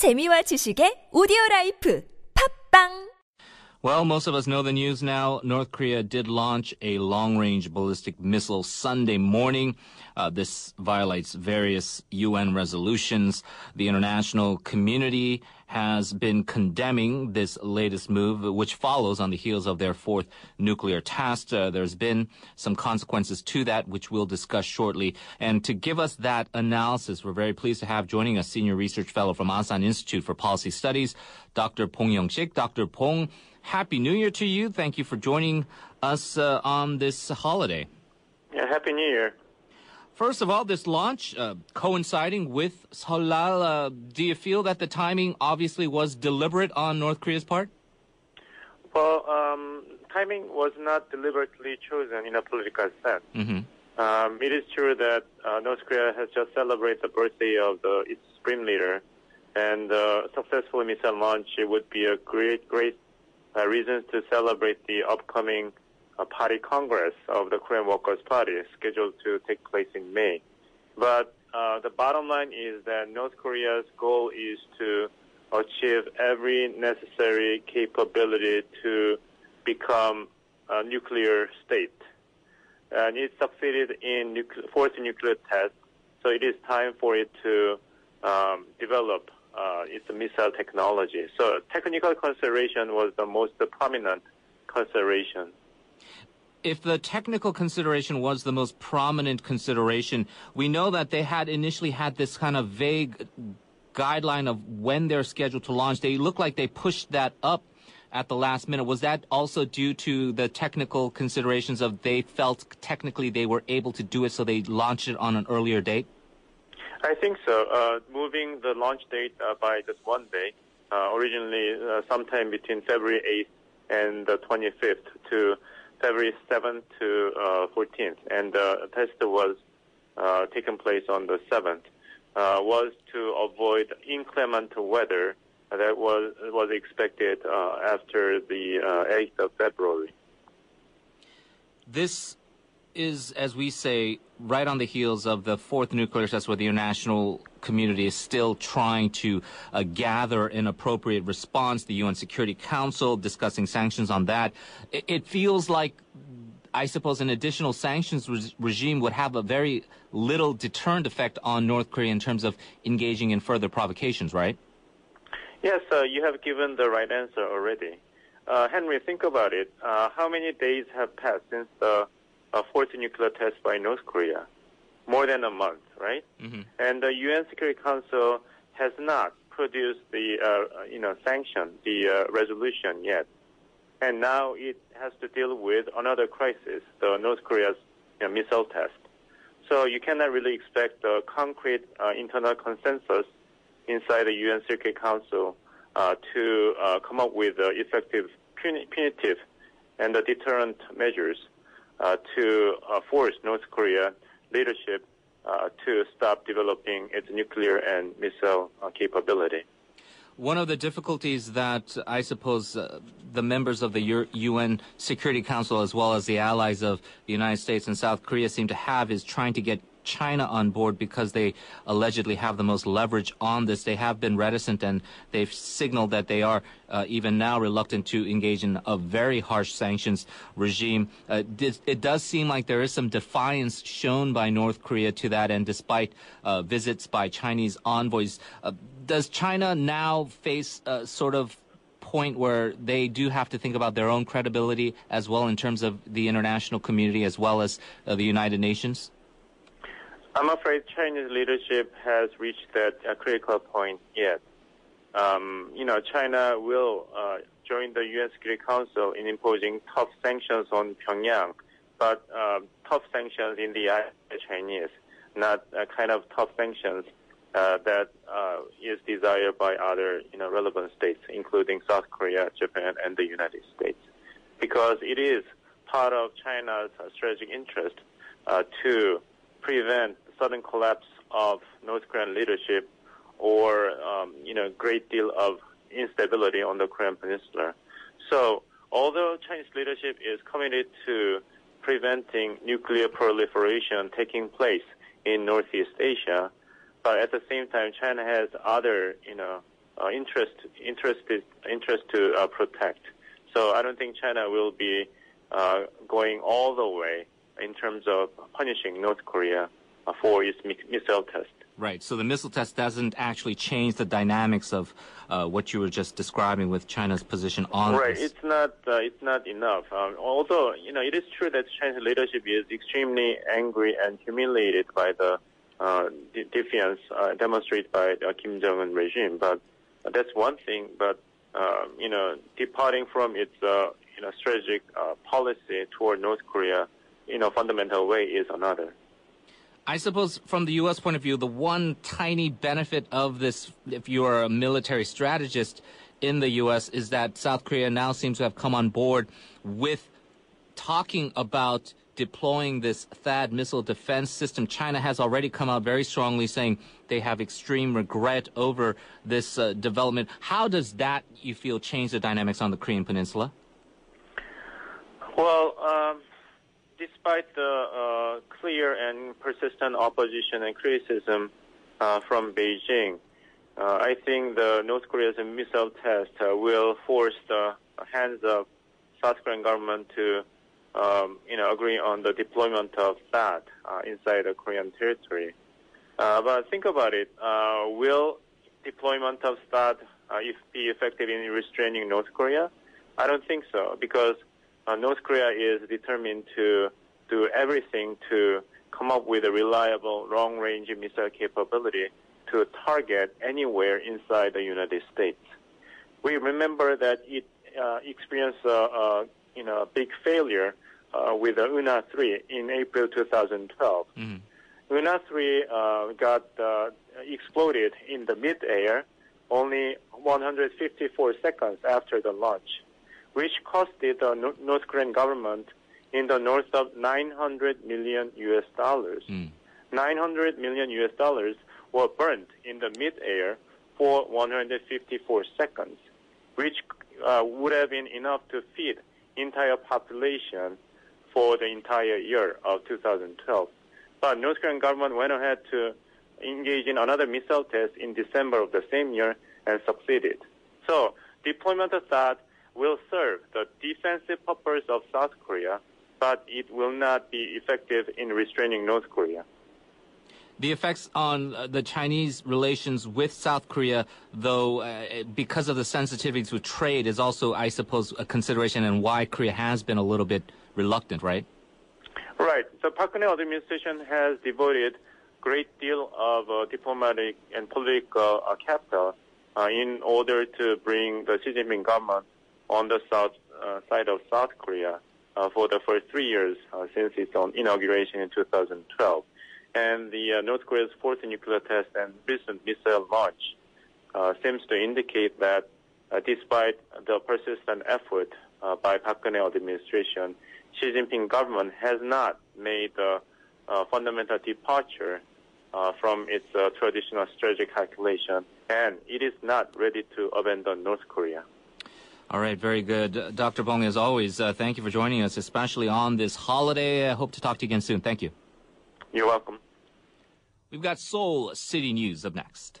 재미와 지식의 오디오 라이프. 팝빵 Well, most of us know the news now. North Korea did launch a long-range ballistic missile Sunday morning. Uh, this violates various UN resolutions. The international community has been condemning this latest move, which follows on the heels of their fourth nuclear test. Uh, there's been some consequences to that, which we'll discuss shortly. And to give us that analysis, we're very pleased to have joining us Senior Research Fellow from Asan Institute for Policy Studies, Dr. Bong Young-sik. Dr. Bong, Happy New Year to you. Thank you for joining us uh, on this holiday. Yeah, Happy New Year. First of all, this launch uh, coinciding with Seollal, uh, do you feel that the timing obviously was deliberate on North Korea's part? Well, um, timing was not deliberately chosen in a political sense. Mm-hmm. Um, it is true that uh, North Korea has just celebrated the birthday of the, its supreme leader, and uh, successful missile launch it would be a great, great uh, reason to celebrate the upcoming uh, party congress of the Korean Workers' Party, scheduled to take place in May. But uh, the bottom line is that North Korea's goal is to achieve every necessary capability to become a nuclear state. And it succeeded in nucle- fourth nuclear test, so it is time for it to um, develop uh, its missile technology. So technical consideration was the most prominent consideration. If the technical consideration was the most prominent consideration, we know that they had initially had this kind of vague guideline of when they're scheduled to launch. They look like they pushed that up at the last minute. Was that also due to the technical considerations of they felt technically they were able to do it, so they launched it on an earlier date? I think so. Uh, moving the launch date uh, by just one day, uh, originally uh, sometime between February 8th and the 25th to February 7th to uh, 14th, and the test was uh, taken place on the 7th, uh, was to avoid inclement weather that was was expected uh, after the uh, 8th of February. This is, as we say, right on the heels of the fourth nuclear test where the international community is still trying to uh, gather an appropriate response. The UN Security Council discussing sanctions on that. It, it feels like, I suppose, an additional sanctions re- regime would have a very little deterrent effect on North Korea in terms of engaging in further provocations, right? Yes, uh, you have given the right answer already. Uh, Henry, think about it. Uh, how many days have passed since the uh, fourth nuclear test by North Korea? More than a month, right? Mm-hmm. And the UN Security Council has not produced the uh, you know sanction, the uh, resolution yet, and now it has to deal with another crisis, the North Korea's you know, missile test. So you cannot really expect a concrete uh, internal consensus inside the UN Security Council uh, to uh, come up with uh, effective puni- punitive and uh, deterrent measures uh, to uh, force North Korea leadership uh, to stop developing its nuclear and missile uh, capability. One of the difficulties that I suppose uh, the members of the U- UN Security Council, as well as the allies of the United States and South Korea, seem to have is trying to get China on board because they allegedly have the most leverage on this. They have been reticent and they've signaled that they are uh, even now reluctant to engage in a very harsh sanctions regime. Uh, it does seem like there is some defiance shown by North Korea to that end, despite uh, visits by Chinese envoys. Uh, does China now face a sort of point where they do have to think about their own credibility as well in terms of the international community as well as uh, the United Nations? I'm afraid Chinese leadership has reached that uh, critical point yet. Um, you know, China will uh, join the U.S. Security Council in imposing tough sanctions on Pyongyang, but uh, tough sanctions in the eye of the Chinese, not a kind of tough sanctions uh, that uh, is desired by other you know relevant states, including South Korea, Japan, and the United States, because it is part of China's strategic interest uh, to prevent sudden collapse of North Korean leadership or, um, you know, great deal of instability on the Korean Peninsula. So, although Chinese leadership is committed to preventing nuclear proliferation taking place in Northeast Asia, but at the same time, China has other, you know, interest interested interest to uh, protect. So I don't think China will be uh, going all the way in terms of punishing North Korea uh, for its mi- missile test. Right. So the missile test doesn't actually change the dynamics of uh, what you were just describing with China's position on Right. this. It's not. Uh, it's not enough. Um, although you know, it is true that Chinese leadership is extremely angry and humiliated by the uh, de- defiance uh, demonstrated by the Kim Jong Un regime. But that's one thing. But um, you know, departing from its uh, you know strategic uh, policy toward North Korea in a fundamental way is another. I suppose from the U.S. point of view, the one tiny benefit of this, if you are a military strategist in the U.S., is that South Korea now seems to have come on board with talking about deploying this THAAD missile defense system. China has already come out very strongly saying they have extreme regret over this uh, development. How does that, you feel, change the dynamics on the Korean Peninsula? Well, um, despite the uh, clear and persistent opposition and criticism uh, from Beijing, uh, I think the North Korea's missile test uh, will force the hands of South Korean government to, um, you know, agree on the deployment of THAAD uh, inside the Korean territory. Uh, but think about it: will deployment of THAAD if be effective in restraining North Korea? I don't think so, because uh, North Korea is determined to do everything to come up with a reliable long-range missile capability to target anywhere inside the United States. We remember that it uh, experienced a, you know big failure uh, with the Unha 3 in April 2012. Unha 3 uh, got uh, exploded in the mid-air only 154 seconds after the launch, which costed the North Korean government in the north of 900 million US dollars. 900 million US dollars were burnt in the mid-air for 154 seconds, which uh, would have been enough to feed entire population for the entire year of 2012. But North Korean government went ahead to engage in another missile test in December of the same year and succeeded. So deployment of THAAD will serve the defensive purpose of South Korea, but it will not be effective in restraining North Korea. The effects on uh, the Chinese relations with South Korea, though, uh, because of the sensitivity to trade, is also, I suppose, a consideration and why Korea has been a little bit reluctant, right? Right. The Park Geun-hye administration has devoted great deal of uh, diplomatic and political uh, capital uh, in order to bring the Xi Jinping government on the south uh, side of South Korea for the first three years uh, since its inauguration in 2012. And the uh, North Korea's fourth nuclear test and recent missile launch uh, seems to indicate that uh, despite the persistent effort uh, by Park Geun-hye administration, Xi Jinping government has not made a, uh fundamental departure uh, from its uh, traditional strategic calculation, and it is not ready to abandon North Korea. All right, very good. Uh, Dr. Bong, as always, uh, thank you for joining us, especially on this holiday. I hope to talk to you again soon. Thank you. You're welcome. We've got Seoul City News up next.